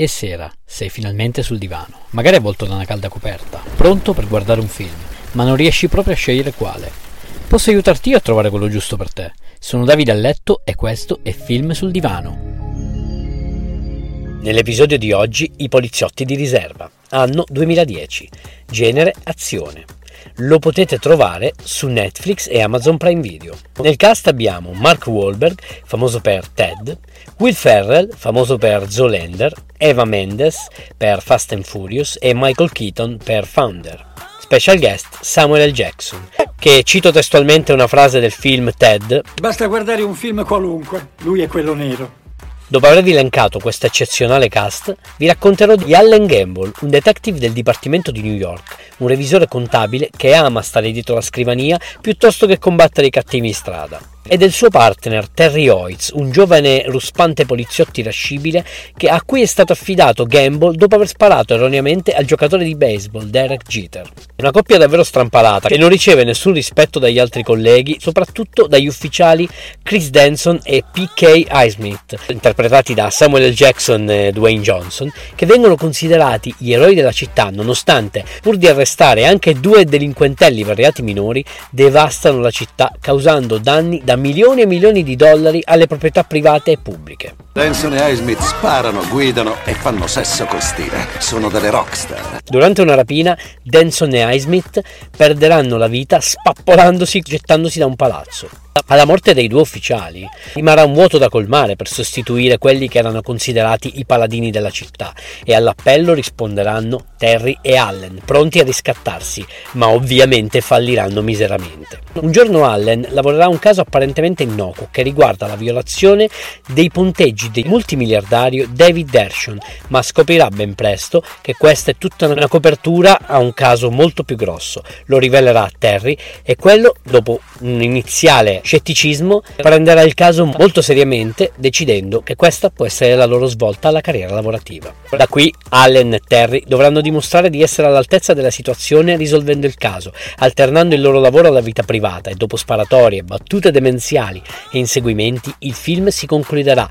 e sera, sei finalmente sul divano, magari avvolto da una calda coperta, pronto per guardare un film, ma non riesci proprio a scegliere quale. Posso aiutarti io a trovare quello giusto per te. Sono Davide a letto e questo è Film sul divano. Nell'episodio di oggi I poliziotti di riserva, anno 2010, genere azione lo potete trovare su Netflix e Amazon Prime Video. Nel cast abbiamo Mark Wahlberg, famoso per Ted, Will Ferrell, famoso per Zoolander, Eva Mendes per Fast and Furious e Michael Keaton per Founder. Special guest Samuel L. Jackson, che cito testualmente una frase del film Ted. Basta guardare un film qualunque, lui è quello nero. Dopo avervi elencato questo eccezionale cast, vi racconterò di Allen Gamble, un detective del Dipartimento di New York, un revisore contabile che ama stare dietro la scrivania piuttosto che combattere i cattivi in strada e del suo partner Terry Hoyts, un giovane ruspante poliziotto irascibile che, a cui è stato affidato Gamble dopo aver sparato erroneamente al giocatore di baseball Derek Jeter. Una coppia davvero strampalata che non riceve nessun rispetto dagli altri colleghi, soprattutto dagli ufficiali Chris Denson e P.K. Highsmith, interpretati da Samuel L. Jackson e Dwayne Johnson, che vengono considerati gli eroi della città nonostante, pur di arrestare anche due delinquentelli per reati minori, devastano la città causando danni da milioni e milioni di dollari alle proprietà private e pubbliche. Denson e Highsmith sparano, guidano e fanno sesso con stile. Sono delle rockstar. Durante una rapina, Denson e Highsmith perderanno la vita spappolandosi gettandosi da un palazzo. Alla morte dei due ufficiali rimarrà un vuoto da colmare per sostituire quelli che erano considerati i paladini della città e all'appello risponderanno Terry e Allen, pronti a riscattarsi, ma ovviamente falliranno miseramente. Un giorno Allen lavorerà un caso apparentemente innocuo che riguarda la violazione dei del multimiliardario David Dershon, ma scoprirà ben presto che questa è tutta una copertura a un caso molto più grosso. Lo rivelerà a Terry e quello, dopo un iniziale scetticismo, prenderà il caso molto seriamente, decidendo che questa può essere la loro svolta alla carriera lavorativa. Da qui Allen e Terry dovranno dimostrare di essere all'altezza della situazione risolvendo il caso, alternando il loro lavoro alla vita privata e dopo sparatorie, battute demenziali e inseguimenti, il film si concluderà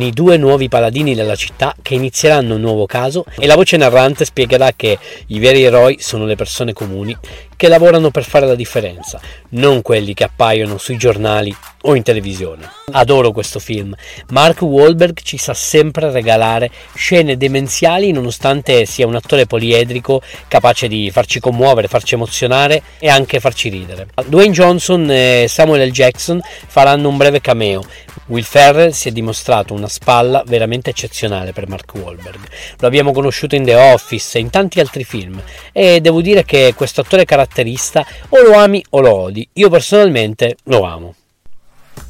con i due nuovi paladini della città che inizieranno un nuovo caso e la voce narrante spiegherà che i veri eroi sono le persone comuni che lavorano per fare la differenza, non quelli che appaiono sui giornali o in televisione. Adoro questo film. Mark Wahlberg ci sa sempre regalare scene demenziali nonostante sia un attore poliedrico capace di farci commuovere, farci emozionare e anche farci ridere. Dwayne Johnson e Samuel L. Jackson faranno un breve cameo. Will Ferrell si è dimostrato una spalla veramente eccezionale per Mark Wahlberg. Lo abbiamo conosciuto in The Office e in tanti altri film e devo dire che questo attore caratteristico caratterista o lo ami o lo odi. Io personalmente lo amo.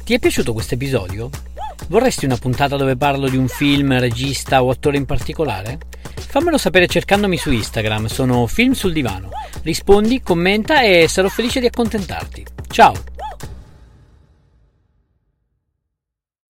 Ti è piaciuto questo episodio? Vorresti una puntata dove parlo di un film, regista o attore in particolare? Fammelo sapere cercandomi su Instagram, sono Film sul Divano. Rispondi, commenta e sarò felice di accontentarti. Ciao!